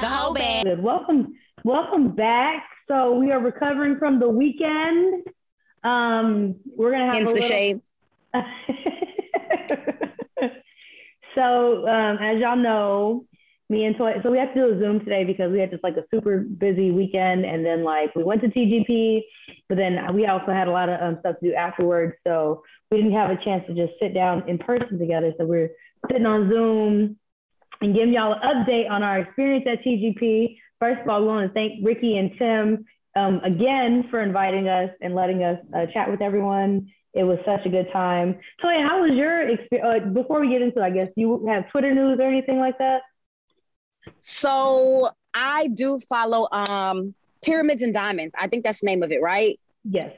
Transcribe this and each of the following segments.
The Heaux Bag. Welcome, welcome back. So we are recovering from the weekend. Um, we're gonna have Hence a the little- shades. so um, as y'all know, me and Toy, so we have to do a Zoom today because we had just like a super busy weekend, and then like we went to TGP, but then we also had a lot of um, stuff to do afterwards. So we didn't have a chance to just sit down in person together. So we're sitting on Zoom and giving y'all an update on our experience at TGP. First of all, we want to thank Ricky and Tim um, again for inviting us and letting us uh, chat with everyone. It was such a good time. Toya, how was your experience? Uh, before we get into, it, I guess you have Twitter news or anything like that. So I do follow um Pyramids and Diamonds. I think that's the name of it, right? Yes.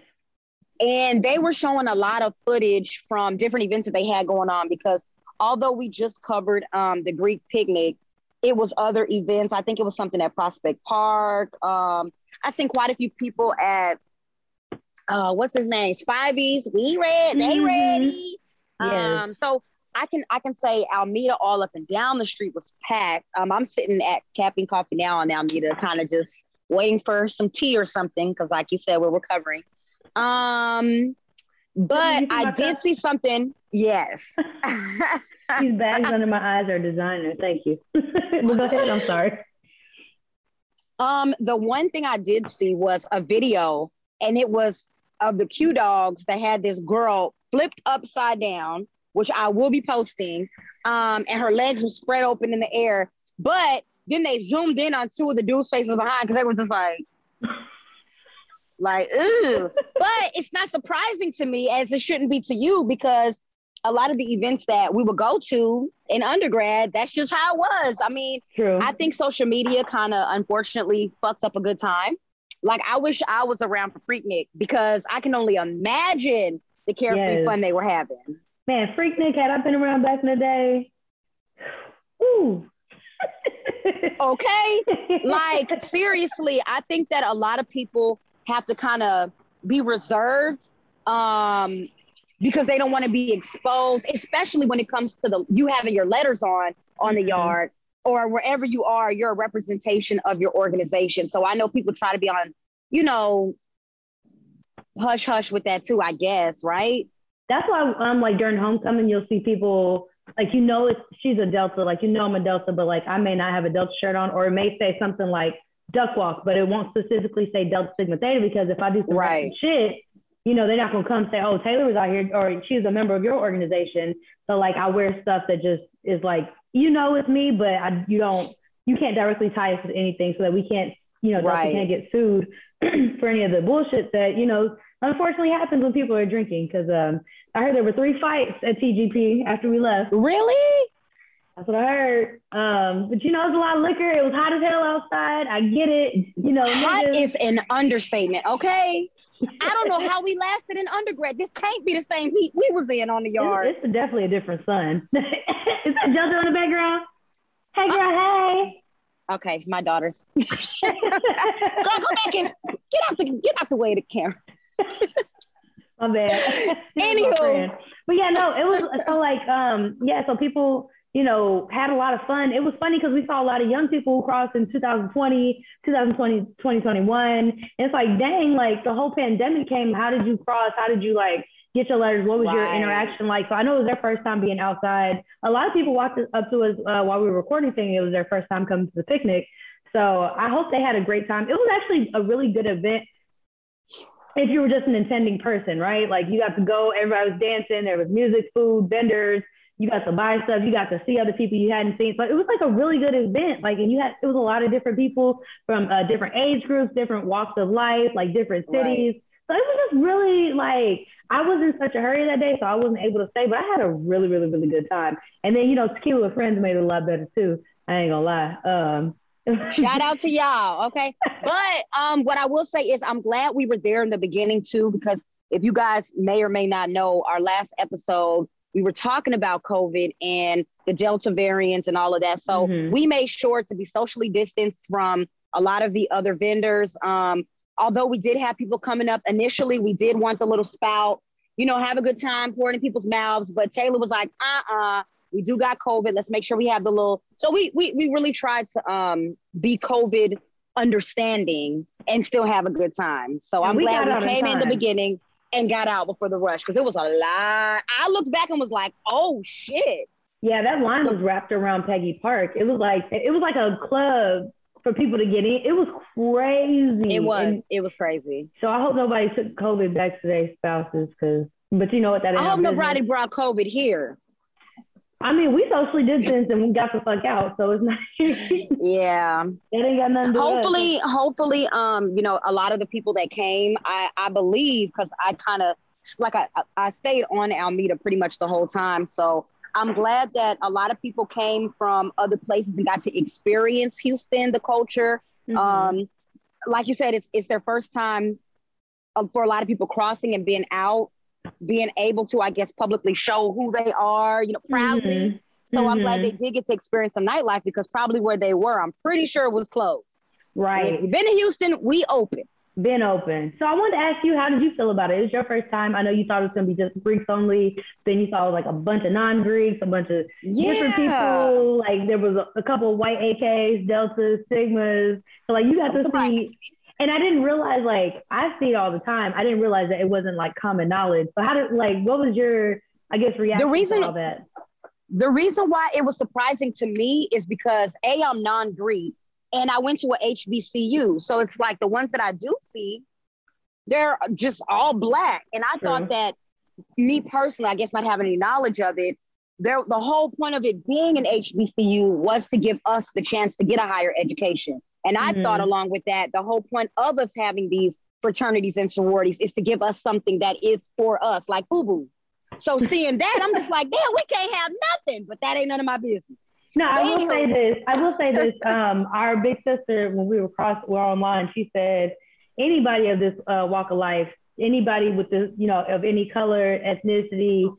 And they were showing a lot of footage from different events that they had going on because although we just covered um the Greek picnic, it was other events. I think it was something at Prospect Park. Um, I seen quite a few people at uh what's his name? Spivey's. We read, they Mhm. ready. Yes. Um, so I can I can say Almeda all up and down the street was packed. Um, I'm sitting at Capping Coffee now in Almeda, kind of just waiting for some tea or something because, like you said, we're recovering. Um, but I did see something. Yes. These bags under my eyes are designer. Thank you. well, go ahead. I'm sorry. Um, the one thing I did see was a video, and it was of the Q dogs that had this girl flipped upside down, which I will be posting. Um, and her legs were spread open in the air. But then they zoomed in on two of the dudes' faces behind because they were just like, like, ooh. but it's not surprising to me as it shouldn't be to you because a lot of the events that we would go to in undergrad, that's just how it was. I mean, True. I think social media kind of unfortunately fucked up a good time. Like I wish I was around for Freaknik because I can only imagine the carefree Yes. fun they were having. Man, Freaknik, had I been around back in the day, ooh. Okay? like seriously, I think that a lot of people have to kind of be reserved um because they don't want to be exposed, especially when it comes to the you having your letters on on the Mhm. yard or wherever you are, you're a representation of your organization. So I know people try to be on, you know, hush hush with that too, I guess, right? That's why I'm um like during homecoming you'll see people like you know it's she's a Delta, like you know I'm a Delta, but like I may not have a Delta shirt on, or it may say something like Duck Walk, but it won't specifically say Delta Sigma Theta because if I do some Right. shit, you know they're not gonna come say, oh Taylor was out here or she's a member of your organization. So like I wear stuff that just is like you know it's me, but I you don't you can't directly tie us to anything so that we can't you know Right. can't get sued for any of the bullshit that you know unfortunately happens when people are drinking because um, I heard there were three fights at TGP after we left. Really? That's what I heard. Um, but you know, it was a lot of liquor. It was hot as hell outside. I get it. You know, Hot niggas- is an understatement, okay? I don't know how we lasted in undergrad. This can't be the same heat we was in on the yard. It's, it's definitely a different sun. is that Joseph in the background? Hey, girl. Hey. Okay, my daughters. Girl, go back and get out the get out the way of the camera. My bad. Anywho. friend. But yeah, no, it was so like, um, yeah, so people, you know, had a lot of fun. It was funny because we saw a lot of young people cross in 2020, 2020, 2021. And it's like, dang, like the whole pandemic came. How did you cross? How did you like get your letters? What was your interaction like? So I know it was their first time being outside. A lot of people walked up to us uh, while we were recording, saying it was their first time coming to the picnic. So I hope they had a great time. It was actually a really good event if you were just an attending person, right? Like you got to go, everybody was dancing, there was music, food, vendors, you got to buy stuff, you got to see other people you hadn't seen. So it was like a really good event. Like, and you had, it was a lot of different people from uh, different age groups, different walks of life, like different Right. cities. So it was just really like, I was in such a hurry that day, so I wasn't able to stay, but I had a really, really, really good time. And then, you know, tequila with friends made it a lot better too. I ain't gonna lie. Um, Shout out to y'all, okay? But um, what I will say is I'm glad we were there in the beginning too, because if you guys may or may not know, our last episode we were talking about COVID and the Delta variant and all of that. So Mhm. we made sure to be socially distanced from a lot of the other vendors. Um, although we did have people coming up initially, we did want the little spout, you know, have a good time pouring in people's mouths. But Taylor was like, uh uh we do got COVID. Let's make sure we have the little. So we we we really tried to um be COVID understanding and still have a good time. So I'm glad we came in the beginning and got out before the rush because it was a lot. I looked back and was like, oh shit. Yeah, that line was wrapped around Peggy Park. It was like it was like a club for people to get in. It was crazy. It was. And it was crazy. So I hope nobody took COVID back to their spouses because. But you know what that is. I hope nobody brought COVID here. I mean, we socially distanced and we got the fuck out, so it's not. yeah, it ain't got nothing. hopefully, hopefully, um, you know, a lot of the people that came, I I believe, because I kind of like I I stayed on Almeda pretty much the whole time, so I'm glad that a lot of people came from other places and got to experience Houston, the culture. Mm-hmm. Um, like you said, it's it's their first time uh, for a lot of people crossing and being out being able to, I guess, publicly show who they are, you know, proudly. Mm-hmm. So mm-hmm. I'm glad they mm-hmm. did get to experience some nightlife because probably where they were, I'm pretty sure it was closed. Right. If you've been to Houston, we open. Been open. So I wanted to ask you, how did you feel about it? It was your first time. I know you thought it was going to be just Greeks only. Then you saw like a bunch of non-Greeks, a bunch of yeah. different people. Like there was a, a, couple of white AKs, Deltas, Sigmas. So like you got to see and I didn't realize like I see it all the time. I didn't realize that it wasn't like common knowledge. So how did like what was your I guess reaction the reason, to all that? The reason why it was surprising to me is because A, I'm non-Greek and I went to a HBCU. So it's like the ones that I do see, they're just all black. And I True. thought that me personally, I guess not having any knowledge of it, there the whole point of it being an HBCU was to give us the chance to get a higher education. And I mm-hmm. thought along with that, the whole point of us having these fraternities and sororities is to give us something that is for us, like boo boo. So seeing that, I'm just like, damn, we can't have nothing, but that ain't none of my business. No, I will say this. I will say this. Um, our big sister, when we were cross, we were online, she said, anybody of this uh, walk of life, anybody with the, you know, of any color, ethnicity,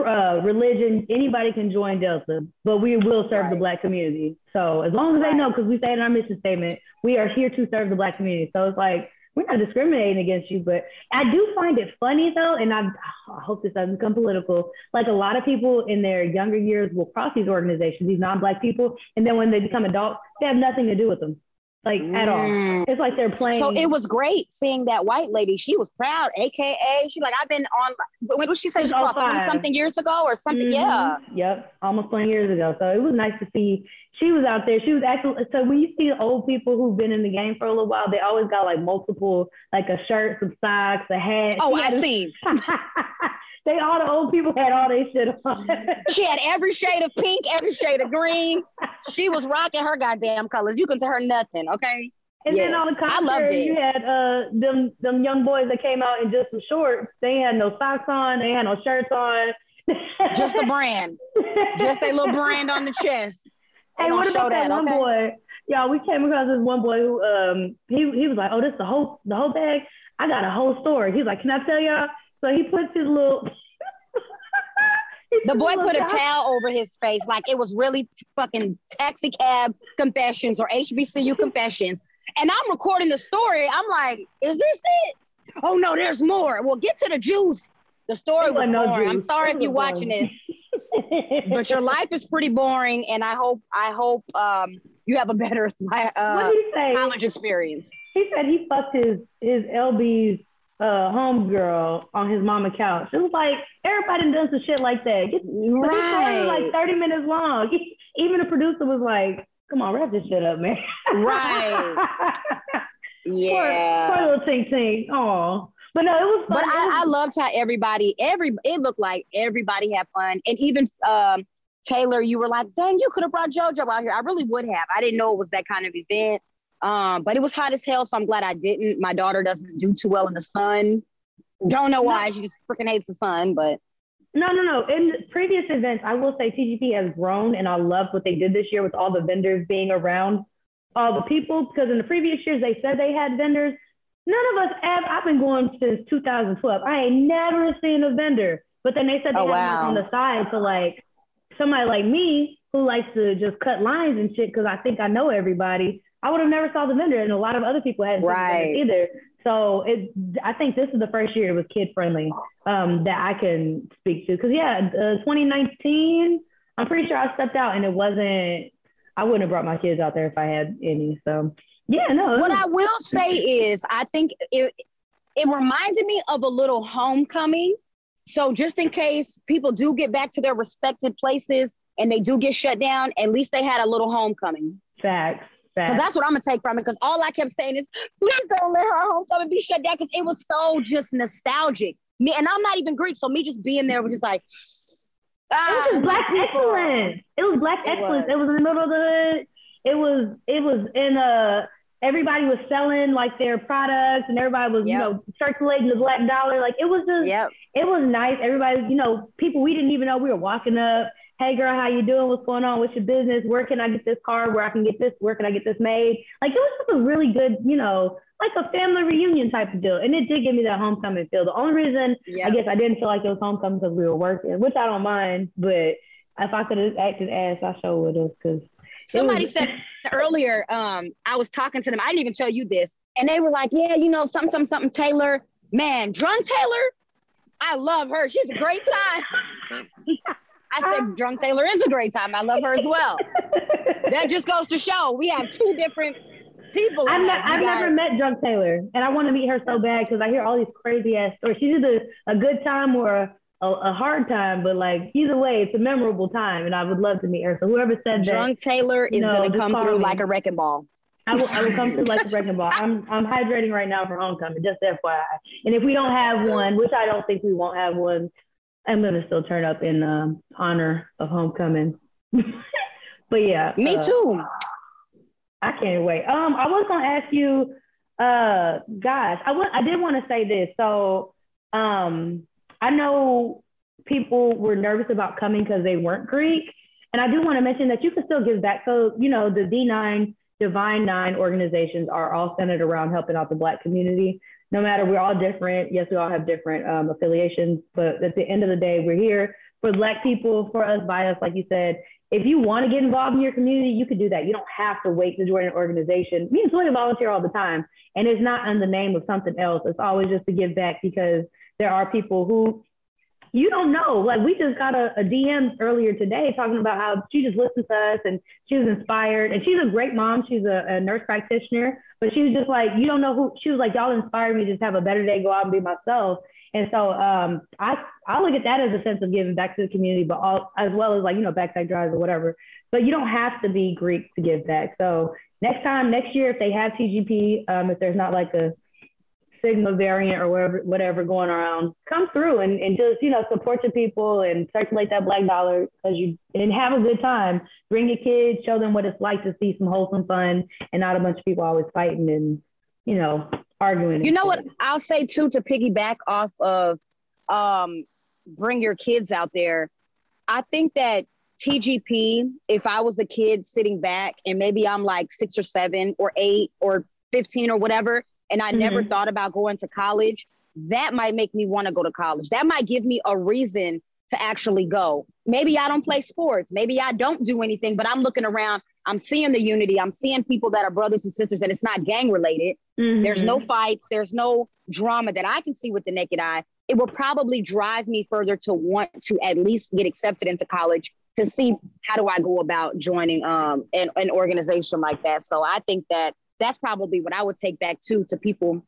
uh, religion, anybody can join Delta, but we will serve right. the Black community. So as long as right. they know, because we say in our mission statement, we are here to serve the Black community. So it's like we're not discriminating against you, but I do find it funny though, and I, I hope this doesn't become political. Like a lot of people in their younger years will cross these organizations, these non-Black people, and then when they become adults, they have nothing to do with them like at all. Mm. It's like they're playing. So it was great seeing that white lady. She was proud, aka she like I've been on. When did she say? She was twenty something years ago or something. Mm-hmm. Yeah. Yep, almost twenty years ago. So it was nice to see she was out there. She was actually so when you see old people who've been in the game for a little while, they always got like multiple, like a shirt, some socks, a hat. Oh, I see. They all the old people had all their shit on. she had every shade of pink, every shade of green. She was rocking her goddamn colors. You can tell her nothing, okay? And yes. then on the contrary, you had uh them them young boys that came out in just some shorts. They had no socks on. They had no shirts on. just a brand, just a little brand on the chest. Hey, what about that, that one okay? boy? Y'all, we came across this one boy who um he he was like, oh, this the whole the Heaux Bag. I got a whole story. He's like, can I tell y'all? So he puts his little. the boy put a towel over his face like it was really fucking taxi cab confessions or HBCU confessions. And I'm recording the story. I'm like, is this it? Oh no, there's more. Well, get to the juice. The story was no boring. I'm sorry if you're watching this, but your life is pretty boring, and I hope I hope um, you have a better uh, college experience. He said he fucked his his LB's uh homegirl on his mama couch. It was like everybody done some shit like that. Get, right. Like 30 minutes long. Even the producer was like, come on, wrap this shit up, man. Right. yeah. Poor, poor little tink tink. Oh. But no, it was fun. But I, I loved how everybody, every it looked like everybody had fun. And even um Taylor, you were like, dang, you could have brought JoJo out here. I really would have. I didn't know it was that kind of event. Um, but it was hot as hell, so I'm glad I didn't. My daughter doesn't do too well in the sun. Don't know why. No. She just freaking hates the sun, but no, no, no. In previous events, I will say TGP has grown, and I love what they did this year with all the vendors being around all the people. Because in the previous years, they said they had vendors. None of us have. I've been going since 2012. I ain't never seen a vendor. But then they said they oh, had wow. on the side to like somebody like me who likes to just cut lines and shit because I think I know everybody. I would have never saw the vendor, and a lot of other people hadn't right. either. So it, I think this is the first year it was kid friendly um, that I can speak to. Because yeah, uh, 2019, I'm pretty sure I stepped out and it wasn't. I wouldn't have brought my kids out there if I had any. So yeah, no. What I will say is, I think it it reminded me of a little homecoming. So just in case people do get back to their respected places and they do get shut down, at least they had a little homecoming. Facts. Because that's what I'm gonna take from it. Because all I kept saying is, please don't let her homecoming be shut down. Because it was so just nostalgic. Me and I'm not even Greek, so me just being there was just like. Ah, it was just black excellence. It was black it excellence. Was. It was in the middle of the hood. It was. It was in a. Everybody was selling like their products, and everybody was, yep. you know, circulating the black dollar. Like it was just. Yep. It was nice. Everybody, you know, people we didn't even know we were walking up hey girl, how you doing? What's going on? What's your business? Where can I get this car? Where I can get this? Where can I get this made? Like it was just a really good, you know, like a family reunion type of deal. And it did give me that homecoming feel. The only reason I guess I didn't feel like it was homecoming because we were working, which I don't mind, but if I could have acted ass, I sure would have because somebody was- said earlier, um, I was talking to them. I didn't even tell you this. And they were like, Yeah, you know, something, something, something Taylor. Man, Drunk Taylor, I love her. She's a great time. I said ah. Drunk Taylor is a great time. I love her as well. that just goes to show we have two different people. I've, I've never met Drunk Taylor, and I want to meet her so bad because I hear all these crazy ass stories. She's either a good time or a, a, a, hard time, but like either way, it's a memorable time, and I would love to meet her. So whoever said Drunk that, Drunk Taylor is going to come through me. like a wrecking ball. I will, I will come through like a wrecking ball. I'm I'm hydrating right now for homecoming, just FYI. And if we don't have one, which I don't think we won't have one I'm gonna still turn up in um, honor of homecoming. but yeah, me uh, too. I can't wait. Um, I was gonna ask you, uh, guys, I want. I did want to say this. So, um, I know people were nervous about coming because they weren't Greek, and I do want to mention that you can still give back. So, you know, the D9 Divine Nine organizations are all centered around helping out the Black community no matter we're all different. Yes, we all have different um, affiliations, but at the end of the day, we're here for Black people, for us, by us, like you said. If you want to get involved in your community, you could do that. You don't have to wait to join an organization. Me and Toya volunteer all the time, and it's not in the name of something else. It's always just to give back because there are people who you don't know. Like we just got a, a, DM earlier today talking about how she just listened to us and she was inspired. And she's a great mom. She's a, a, nurse practitioner, but she was just like, you don't know who. She was like, y'all inspired me to just have a better day, go out and be myself. And so um, I I look at that as a sense of giving back to the community, but all as well as like you know backside drives or whatever. But you don't have to be Greek to give back. So next time, next year, if they have TGP, um, if there's not like a Sigma variant or whatever, whatever going around, come through and, and just, you know, support your people and circulate that black dollar because you and have a good time. Bring your kids, show them what it's like to see some wholesome fun and not a bunch of people always fighting and, you know, arguing. You know what I'll say too to piggyback off of um, bring your kids out there. I think that TGP, if I was a kid sitting back and maybe I'm like six or seven or eight or 15 or whatever, and I mm-hmm. never thought about going to college, that might make me want to go to college. That might give me a reason to actually go. Maybe I don't play sports. Maybe I don't do anything, but I'm looking around. I'm seeing the unity. I'm seeing people that are brothers and sisters, and it's not gang related. Mm-hmm. There's no fights. There's no drama that I can see with the naked eye. It will probably drive me further to want to at least get accepted into college to see how do I go about joining um, an, an organization like that. So I think that that's probably what I would take back too to people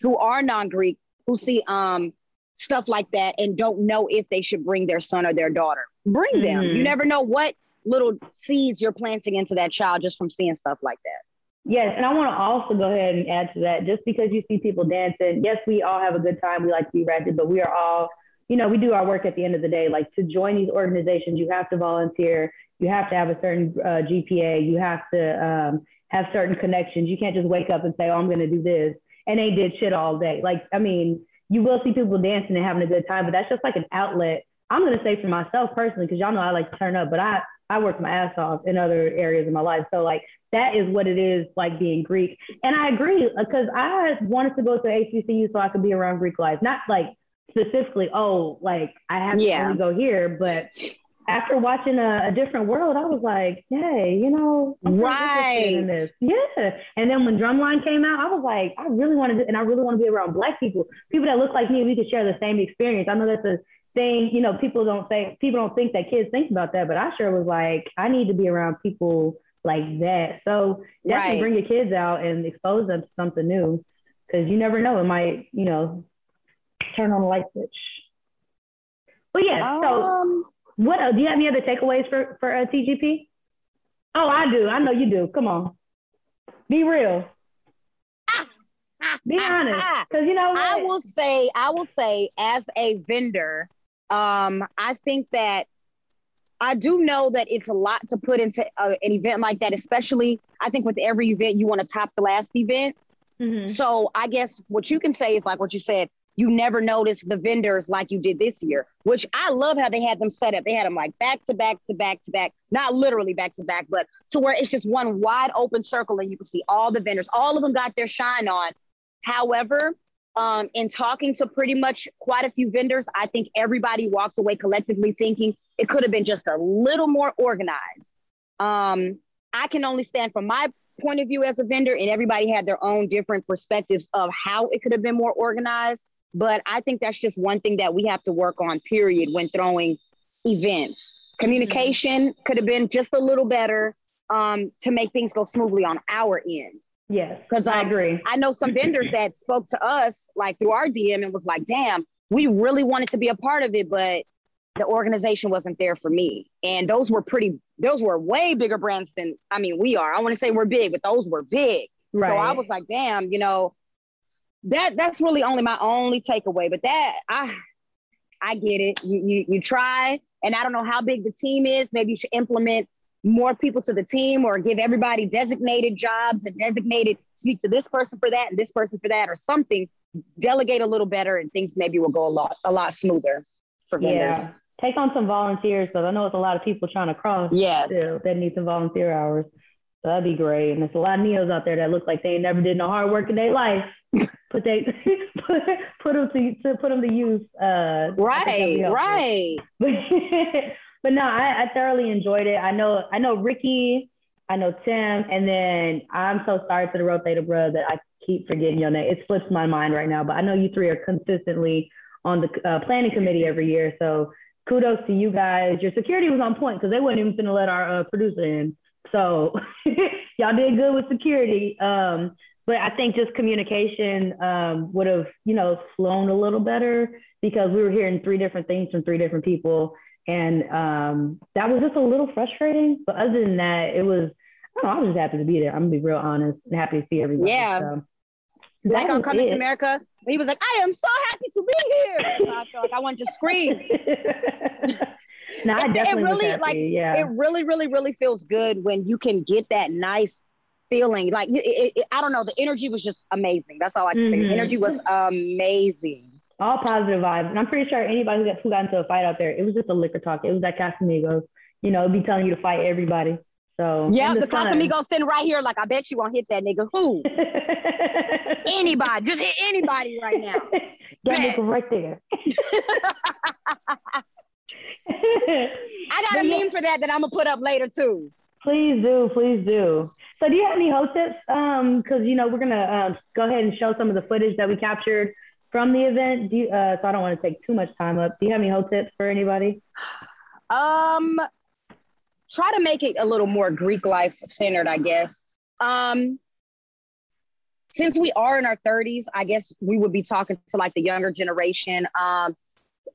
who are non-Greek who see um, stuff like that and don't know if they should bring their son or their daughter. Bring them. Mm-hmm. You never know what little seeds you're planting into that child just from seeing stuff like that. Yes, and I want to also go ahead and add to that. Just because you see people dancing, yes, we all have a good time. We like to be ratchet, but we are all, you know, we do our work at the end of the day. Like to join these organizations, you have to volunteer. You have to have a certain uh, GPA. You have to um, have certain connections. You can't just wake up and say, "Oh, I'm going to do this," and they did shit all day. Like, I mean, you will see people dancing and having a good time, but that's just like an outlet. I'm going to say for myself personally, because y'all know I like to turn up, but I I work my ass off in other areas of my life. So like that is what it is like being Greek. And I agree because I wanted to go to HBCU so I could be around Greek life, not like specifically, oh, like I have yeah. to go here, but after watching a, a, different world, I was like, hey, you know, right. Yeah. And then when Drumline came out, I was like, I really wanted to, and I really want to be around black people, people that look like me. We could share the same experience. I know that's a thing, you know, people don't say people don't think that kids think about that, but I sure was like, I need to be around people like that. So definitely right. bring your kids out and expose them to something new, because you never know, it might, you know, turn on a light switch. But yeah, um, so what do you have any other takeaways for for uh, TGP? Oh, I do. I know you do. Come on, be real. Be honest, because you know what? I will say, I will say, as a vendor, um, I think that I do know that it's a lot to put into uh, an event like that, especially I think with every event you want to top the last event. Mm-hmm. So I guess what you can say is like what you said. You never notice the vendors like you did this year, which I love how they had them set up. They had them like back to back to back to back, not literally back to back, but to where it's just one wide open circle and you can see all the vendors. All of them got their shine on. However, um, in talking to pretty much quite a few vendors, I think everybody walked away collectively thinking it could have been just a little more organized. Um, I can only stand from my point of view as a vendor, and everybody had their own different perspectives of how it could have been more organized. But I think that's just one thing that we have to work on, period, when throwing events. Communication mm-hmm. could have been just a little better um, to make things go smoothly on our end. Yes, because I agree. I know some vendors that spoke to us like through our DM and was like, "Damn, we really wanted to be a part of it, but the organization wasn't there for me." And those were pretty. Those were way bigger brands than I mean we are. I want to say we're big, but those were big. Right. So I was like, "Damn, you know." That that's really only my only takeaway. But that I I get it. You you you try, and I don't know how big the team is. Maybe you should implement more people to the team or give everybody designated jobs and designated speak to this person for that and this person for that or something delegate a little better and things maybe will go a lot a lot smoother for vendors yeah. take on some volunteers because i know it's a lot of people trying to cross yes still, that need some volunteer hours so that'd be great and there's a lot of neos out there that look like they never did no hard work in their life but they put, put them to, to put them to use uh right right but no, I, I thoroughly enjoyed it. I know I know Ricky, I know Tim, and then I'm so sorry for the rotator bro that I keep forgetting your name. It slips my mind right now, but I know you three are consistently on the uh, planning committee every year. So kudos to you guys. Your security was on point because they weren't even going to let our uh, producer in. So y'all did good with security. Um, but I think just communication um, would have, you know, flown a little better because we were hearing three different things from three different people. And um, that was just a little frustrating. But other than that, it was, I don't know, I was just happy to be there. I'm gonna be real honest and happy to see everybody. Yeah. So, like on Coming it. to America, he was like, I am so happy to be here. So I felt like I wanted to scream. no, I definitely it really like yeah. it really, really, really feels good when you can get that nice feeling. Like it, it, I don't know, the energy was just amazing. That's all I can mm-hmm. say. The mm-hmm. energy was amazing all positive vibes. And I'm pretty sure anybody who got, into a fight out there, it was just a liquor talk. It was that Casamigos. You know, be telling you to fight everybody. So yeah, the Casamigos sitting right here, like I bet you won't hit that nigga. Who? anybody, just hit anybody right now. that nigga right there. I got a meme for that that I'm gonna put up later too. Please do, please do. So, do you have any host tips? Um, because you know we're gonna uh, go ahead and show some of the footage that we captured from the event? Do you, uh, so I don't want to take too much time up. Do you have any host tips for anybody? Um, try to make it a little more Greek life centered, I guess. Um, since we are in our 30s, I guess we would be talking to like the younger generation. Um,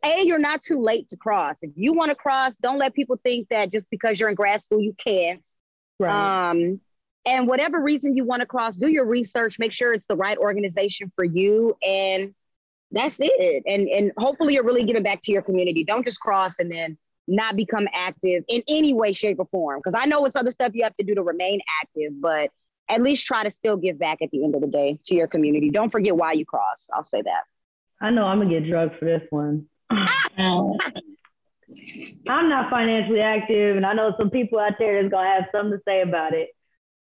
a, you're not too late to cross. If you want to cross, don't let people think that just because you're in grad school, you can't. Right. Um, and whatever reason you want to cross, do your research, make sure it's the right organization for you, and that's it. And and hopefully you're really giving back to your community. Don't just cross and then not become active in any way, shape, or form. Because I know it's other stuff you have to do to remain active, but at least try to still give back at the end of the day to your community. Don't forget why you cross. I'll say that. I know I'm gonna get drugged for this one. I'm not financially active, and I know some people out there that's gonna have something to say about it.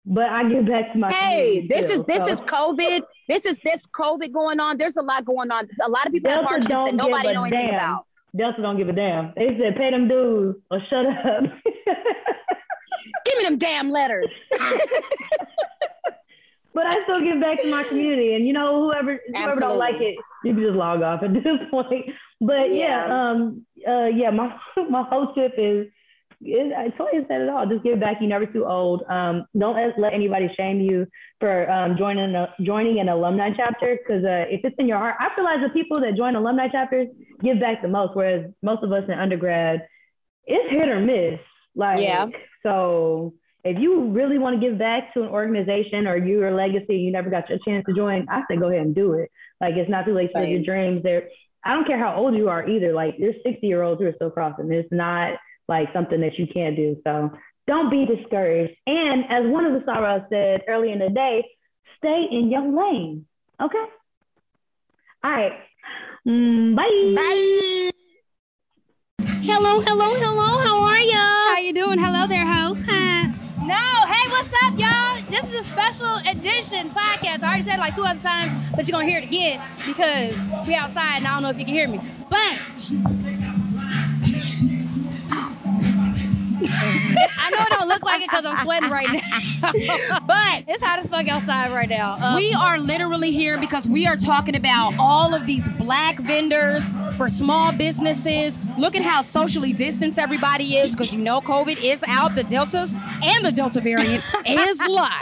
But I get back to my. Hey, this still, is this so. is COVID. This is this COVID going on. There's a lot going on. A lot of people Delta have hardships that nobody know anything about. Delta don't give a damn. They said pay them dues or shut up. give me them damn letters. but I still give back to my community, and you know whoever whoever don't like it, you can just log off at this point. But yeah, yeah um, uh, yeah, my my whole tip is, is I totally said it all. Just give back. You're never too old. Um, don't let, anybody shame you for um, joining a, joining an alumni chapter because uh, if it's in your heart, I realize the people that join alumni chapters give back the most, whereas most of us in undergrad, it's hit or miss. Like, yeah. so if you really want to give back to an organization or your legacy, you never got your chance to join, I say go ahead and do it. Like it's not too late for your dreams. There, I don't care how old you are either. Like there's 60 year olds who are still crossing. It's not like something that you can't do. So don't be discouraged. And as one of the sorrows said earlier in the day, stay in your lane. Okay. All right. Mm, bye. Bye. Hello, hello, hello. How are you? How you doing? Hello there, ho. no, hey, what's up, y'all? This is a special edition podcast. I already said it like two other times, but you're gonna hear it again because we outside and I don't know if you can hear me. But I know it don't look like it because I'm sweating right now. it's hot as fuck outside right now. Um, we are literally here because we are talking about all of these black vendors for small businesses. Look at how socially distanced everybody is because you know COVID is out. The Deltas and the Delta variant is live.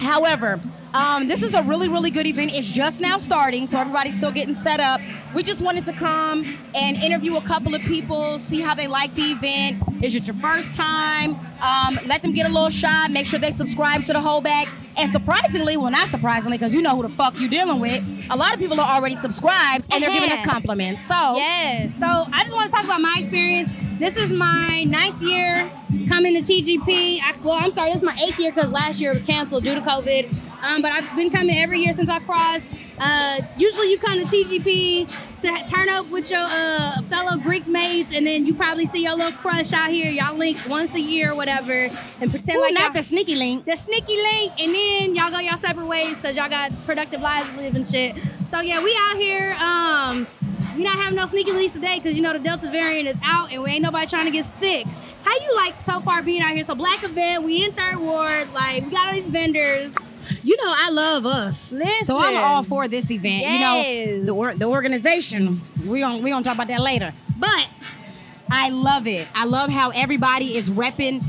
However, um, this is a really, really good event. It's just now starting, so everybody's still getting set up. We just wanted to come and interview a couple of people, see how they like the event. Is it your first time? Um, let them get a little shot. Make sure they subscribe to the Heaux Bag. And surprisingly, well, not surprisingly, because you know who the fuck you're dealing with, a lot of people are already subscribed and they're giving us compliments. So, yes. So, I just want to talk about my experience. This is my ninth year coming to TGP. I, well, I'm sorry, this is my eighth year because last year it was canceled due to COVID. Um, but I've been coming every year since I crossed. Uh, usually you come to TGP to turn up with your uh, fellow Greek mates, and then you probably see your little crush out here. Y'all link once a year or whatever, and pretend Ooh, like not the sneaky link. The sneaky link, and then y'all go y'all separate ways because y'all got productive lives to live and shit. So yeah, we out here. Um, we not having no sneaky links today because you know the Delta variant is out, and we ain't nobody trying to get sick. How you like so far being out here? So black event, we in third ward, like we got all these vendors you know, I love us. Listen. So I'm all for this event. Yes. You know, the, the organization, we going we gonna talk about that later. But I love it. I love how everybody is repping,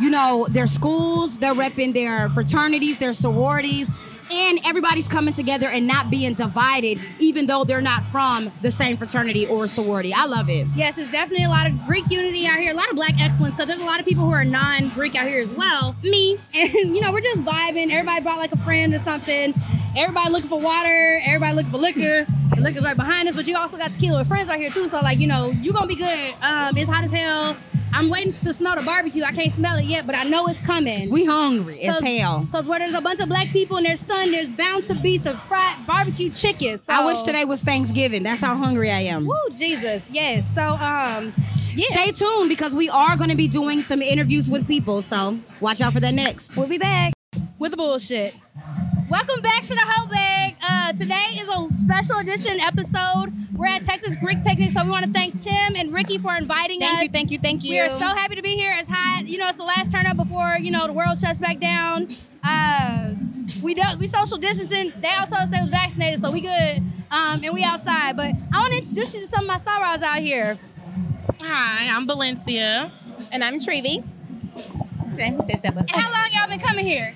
you know, their schools, they're repping their fraternities, their sororities and everybody's coming together and not being divided, even though they're not from the same fraternity or sorority. I love it. Yes, it's definitely a lot of Greek unity out here, a lot of black excellence, because there's a lot of people who are non-Greek out here as well. Me, and you know, we're just vibing. Everybody brought like a friend or something. Everybody looking for water. Everybody looking for liquor. The liquor's right behind us, but you also got tequila with friends right here too. So like, you know, you're gonna be good. Um, it's hot as hell. I'm waiting to smell the barbecue. I can't smell it yet, but I know it's coming. We hungry as hell. Because where there's a bunch of black people and their son, there's bound to be some fried barbecue chicken. So. I wish today was Thanksgiving. That's how hungry I am. Woo, Jesus. Yes. So um yeah. Stay tuned because we are going to be doing some interviews with people. So watch out for that next. We'll be back with the bullshit. Welcome back to the Heaux Bag. Uh, today is a special edition episode. We're at Texas Greek Picnic, so we want to thank Tim and Ricky for inviting thank us. Thank you, thank you, thank you. We are so happy to be here. It's hot. You know, it's the last turn up before you know the world shuts back down. Uh, we don't we social distancing. They all told us they were vaccinated, so we good. Um, and we outside. But I want to introduce you to some of my sorrows out here. Hi, I'm Valencia. And I'm Trevi. Okay, say step up. And how long y'all been coming here?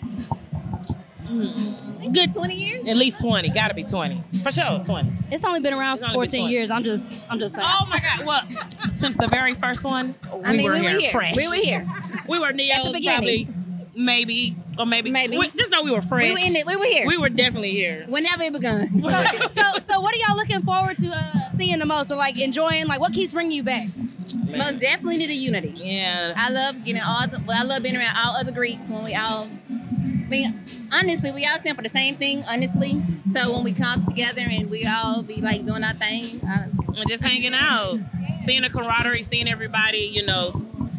Mm-hmm. Good 20 years? At least 20. Gotta be 20. For sure, 20. It's only been around for 14 years. I'm just, I'm just saying. Oh my God. Well, since the very first one, we I mean, were, we here, here fresh. We were here. we were neos probably, maybe, or maybe. Maybe. We, just know we were fresh. We were in it. We were here. We were definitely here. Whenever it begun. So, so, so what are y'all looking forward to uh, seeing the most, or like enjoying? Like, what keeps bringing you back? Man. Most definitely the unity. Yeah. I love, know, all the, well, I love being around all other Greeks when we all, I mean, honestly, we all stand for the same thing, honestly. So when we come together and we all be like doing our thing, uh, and just hanging out, seeing the camaraderie, seeing everybody, you know,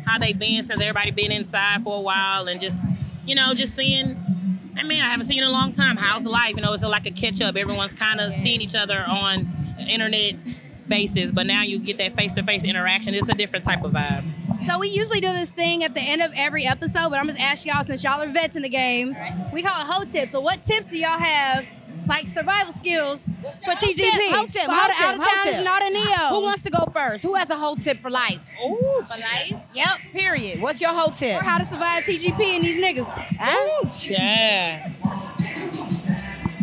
how they been since everybody been inside for a while, and just, you know, just seeing. I mean, I haven't seen in a long time. How's life? You know, it's like a catch up. Everyone's kind of seeing each other on internet basis, but now you get that face to face interaction. It's a different type of vibe. So we usually do this thing at the end of every episode, but I'm just asking y'all since y'all are vets in the game. Right. We call it hoe tips. So what tips do y'all have like survival skills for TGP. whole tip, for whole all the tip, out of whole towners tip. and all the neos. Who wants to go first? Who has a whole tip for life? Ooh, For life? Yep. Period. What's your whole tip? Or how to survive TGP and these niggas? Ouch. yeah.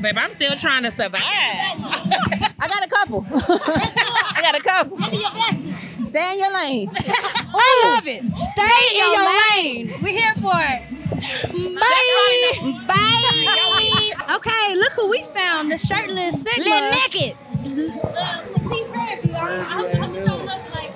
Babe, I'm still trying to survive. I got a couple. I got a couple. Give me your best. Stay in your lane. I love it. Stay in your lane. We're here for it. Bye. Bye. Okay, look who we found. The shirtless Sigma. Lit naked. Uh, Pete Prairie. I, I, I just don't look like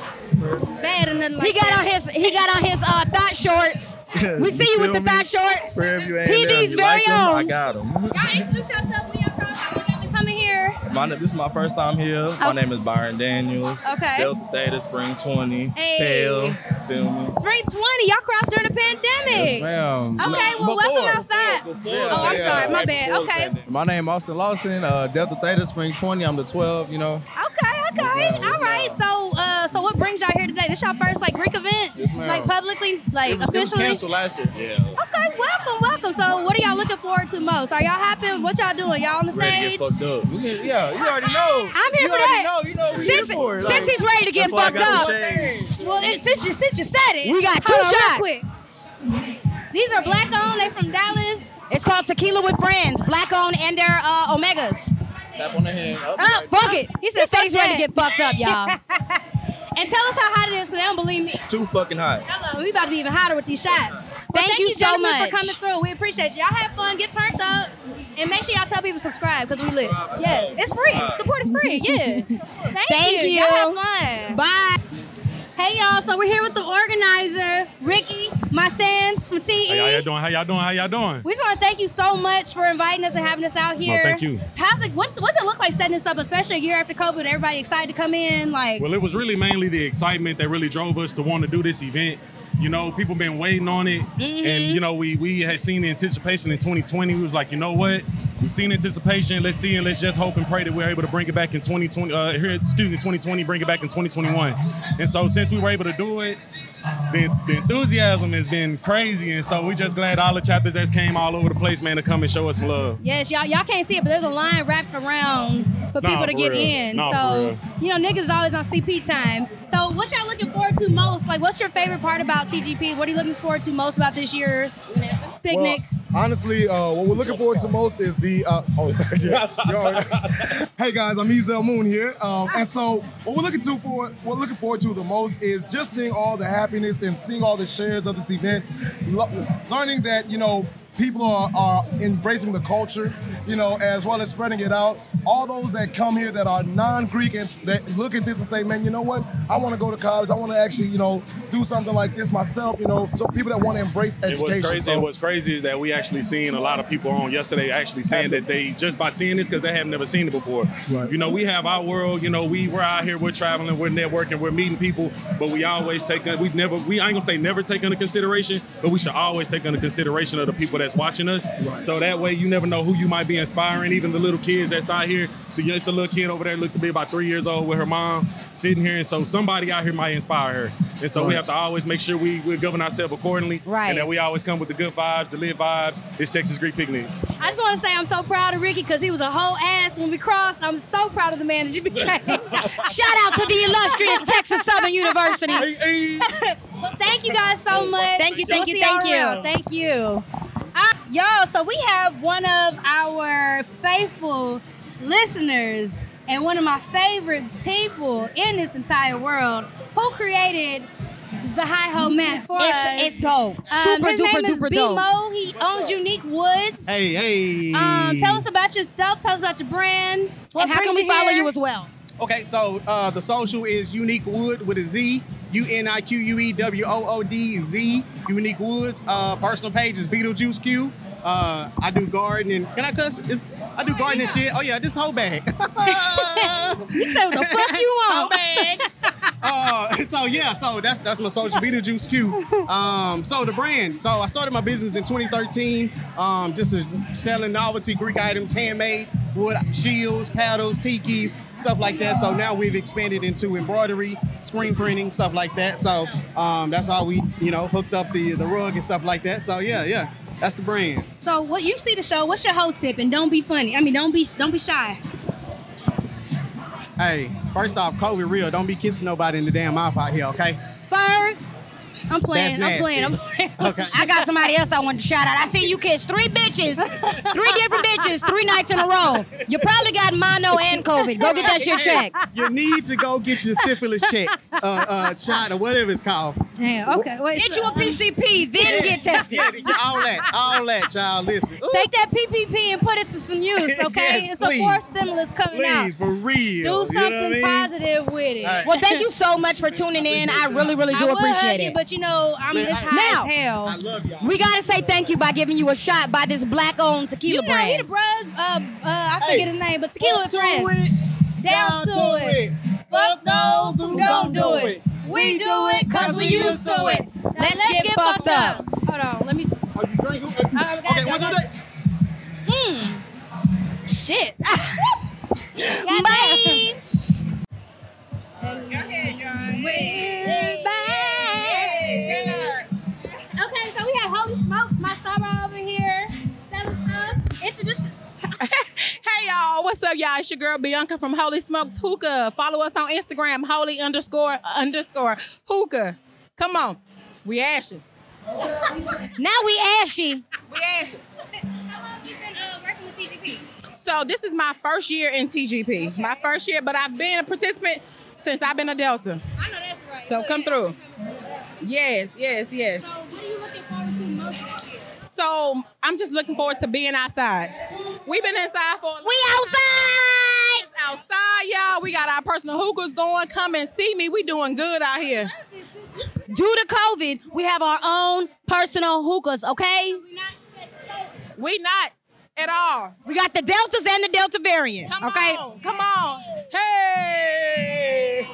bad or nothing like He got that. on his he got on his uh, thought shorts. We see you with the Feel me? thought shorts. Prairie ain't PD's there. very You like 'em? I own. got them. Y'all introduce yourself when y'all cross. How long y'all been coming here? My, this is my first time here. My name is Byron Daniels. Okay. Delta Theta Spring 20. Hey. Tail. Feel me? Spring 20. Y'all crossed during the pandemic. ma'am. Okay, well, welcome outside. Oh, I'm sorry. My bad. Okay. My name Austin Lawson, uh, Delta Theta Spring 20. I'm the 12, you know. Okay, okay. All right. So, uh, so what brings y'all here today? This y'all first like Greek event? Yes, ma'am. Like publicly, like It was, it was officially? canceled last year. Yeah. Okay, welcome, welcome. So, what are y'all looking forward to most? Are y'all happy? What y'all doing? Y'all on the Ready stage? to get fucked up. We can- yeah, you already know. I'm here you for already that. Know, you know what we Since, here for. Like, since he's ready to get That's why I fucked up. Well, it, since you since you said it, We got two hold on, shots. quick. These are black owned. They from Dallas. it's called Tequila with Friends, black owned and their uh, Omegas. Tap on the hand. Up, Uh, fuck it. He said, said he's ready to get fucked up, y'all. And tell us how hot it is, because they don't believe me. Too fucking hot. Hello, we about to be even hotter with these shots. Well, Thank you so gentlemen, much. for coming through. We appreciate you. Y'all have fun, get turned up, and make sure y'all tell people to subscribe because we live. Yes, it's free. Support is free. Yeah. Thank, Thank you. you. Y'all have fun. Bye. Hey y'all, so we're here with the organizer, Ricky, my sans from TE. How y'all doing? How y'all doing? How y'all doing? We just want to thank you so much for inviting us and having us out here. thank you. How's it? What's what's it look like setting this up, especially a year after COVID? Everybody excited to come in, like. Well, it was really mainly the excitement that really drove us to want to do this event. You know, people been waiting on it, and mm-hmm. you know, we we had seen the anticipation in 2020. We was like, you know what? We've anticipation. Let's see, and let's just hope and pray that we're able to bring it back in 2020. Uh, here, excuse me, 2020, bring it back in 2021. And so, since we were able to do it, the, the enthusiasm has been crazy, and so we're just glad all the chapters that's came all over the place, man, to come and show us some love. Yes, y'all y'all can't see it, but there's a line wrapped around for Nah, people to for get real. in. Nah, so you know, niggas is always on CP time. So what y'all looking forward to most? Like, what's your favorite part about TGP? What are you looking forward to most about this year's picnic? Well, honestly, uh, what we're looking forward to most is the. Uh, oh, yeah. Hey guys, I'm Ezel Moon here, um, and so what we're looking to for, what we're looking forward to the most is just seeing all the happiness and seeing all the shares of this event, lo- learning that you know people are, are embracing the culture, you know, as well as spreading it out. All those that come here that are non-Greek and that look at this and say, man, you know what? I want to go to college. I want to actually, you know, do something like this myself. You know, so people that want to embrace It education. was crazy. So- what's crazy is that we actually seen a lot of people on yesterday actually saying that they just by seeing this because they have never seen it before. Right. You know, we have our world. You know, we we're out here, we're traveling, we're networking, we're meeting people, but we always take we never we I ain't gonna say never take into consideration, but we should always take into consideration of the people that's watching us. Right. So that way you never know who you might be inspiring. Even the little kids that's out here. So yeah, it's a little kid over there looks to be about three years old with her mom sitting here, and so somebody out here might inspire her. And so we have to always make sure we we govern ourselves accordingly. Right. And that we always come with the good vibes, the lit vibes. It's Texas Greek Picnic. I just want to say I'm so proud of Ricky because he was a whole ass when we crossed. I'm so proud of the man that you became. Shout out to the illustrious Texas Southern University. Well, thank you guys so much. Thank you, We'll thank you, thank you. around. Thank you. Y'all, so we have one of our faithful listeners and one of my favorite people in this entire world who created the hi ho mat for It's- us. it's dope. Um, Super his duper name is duper B-Mo. dope. He owns Unique Woodz. Hey, hey. Um, tell us about yourself. Tell us about your brand. What and how can we follow here? you as well? Okay, so uh, the social is Unique Wood with a Z. U N I Q U E W O O D Z. Unique Woodz. Uh, personal page is Beetlejuice Q. Uh, I do gardening. Can I cuss? It's, I do gardening shit. Oh yeah, this Heaux Bag. You say what the fuck you want? Bag. uh, so yeah, so that's that's my social media juice Q. Um, so the brand. So I started my business in 2013. Um, just as selling novelty Greek items, handmade wood shields, paddles, tikis, stuff like that. So now we've expanded into embroidery, screen printing, stuff like that. So um, that's how we, you know, hooked up the the rug and stuff like that. So yeah, yeah. That's the brand. So what you see the show? What's your whole tip? And don't be funny. I mean, don't be don't be shy. Hey, first off, COVID real. Don't be kissing nobody in the damn mouth out here, okay? Ferg, I'm playing. I'm playing. I'm playing. Okay. I got somebody else I want to shout out. I see you kiss three bitches, three different bitches, three nights in a row. You probably got mono and COVID. Go get that shit checked. You need to go get your syphilis check, uh, uh, shot or whatever it's called. Damn. Okay. Wait. Get you a PCP, then get tested. Yeah, all that, all that, child. Listen. Ooh, Take that PPP and put it to some use, okay? Yes, it's a please. fourth stimulus coming out. please, for real. Do You know what I something mean? positive with it. All right. Well, thank you so much for tuning in. I really, really do I would appreciate hug you, it. but you know, I'm Look, this I- high Now, as hell. I love y'all. We gotta say thank you by giving you a shot by this black-owned tequila you know, he the brand. bros. Uh, uh, I Hey, forget his name, but tequila with to friends. it. Down to it. Fuck those who don't do it. We do it cause we used to it. Now Let's let's, get get, fucked fucked up. Hold on, let me. Are you drink? Okay, I got okay you, one, two, I got three. Hmm. Shit. Bye. Okay, so we have Holy Smokes, my Saba over here. Selling stuff. Introduce. Hey y'all, what's up, y'all? It's your girl Bianca from Holy Smokes Hookah. Follow us on Instagram, holy underscore underscore hookah. Come on, we ashy. Now we ashy. We ashy. How long you been uh, working with TGP? So this is my first year in TGP. My first year, but I've been a participant since I've been a Delta. I know that's right. So come through. Yes, yes, yes. So what are you looking forward to most this year? So I'm just looking forward to being outside. We've been inside for We outside. outside, y'all. We got our personal hookahs going. Come and see me. We doing good out here. Due to COVID, we have our own personal hookahs, okay? We not at all. We got the Deltas and the Delta variant, Come okay? on, come on. Hey.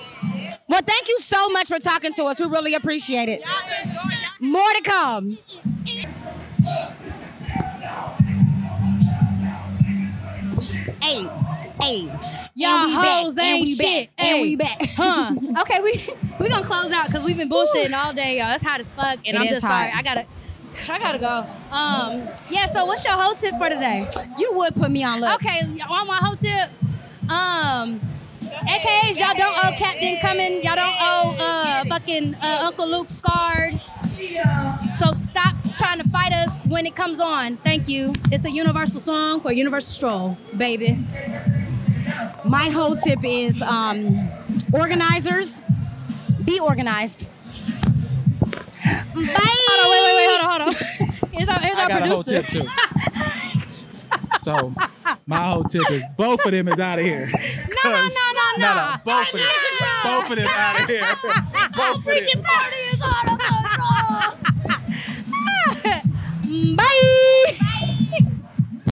Well, thank you so much for talking to us. We really appreciate it. Y'all enjoy y'all. More to come. Hey, hey. Y'all we back, hoes and ain't we back, shit. and we back. Huh. okay, we we gonna close out because we've been bullshitting all day, y'all. It's hot as fuck, and It I'm just sorry. I gotta, I gotta go. Um, yeah. So, what's your whole tip for today? You would put me on look. Okay, on my whole tip. Um, AKAs, y'all don't owe Captain coming. Y'all don't owe uh fucking uh, Uncle Luke scarred. So stop trying to fight us when it comes on. Thank you. It's a universal song for Universal Stroll, baby. My whole tip is um, organizers, be organized. Bye. Hold on, wait, wait, wait, hold on, hold on. Here's our, here's I our got a whole tip too. So my whole tip is both of them is out of here. No, no, no, no, no, no. Both of them, both of them out of here. Both of them. party is all over. Bye. Bye.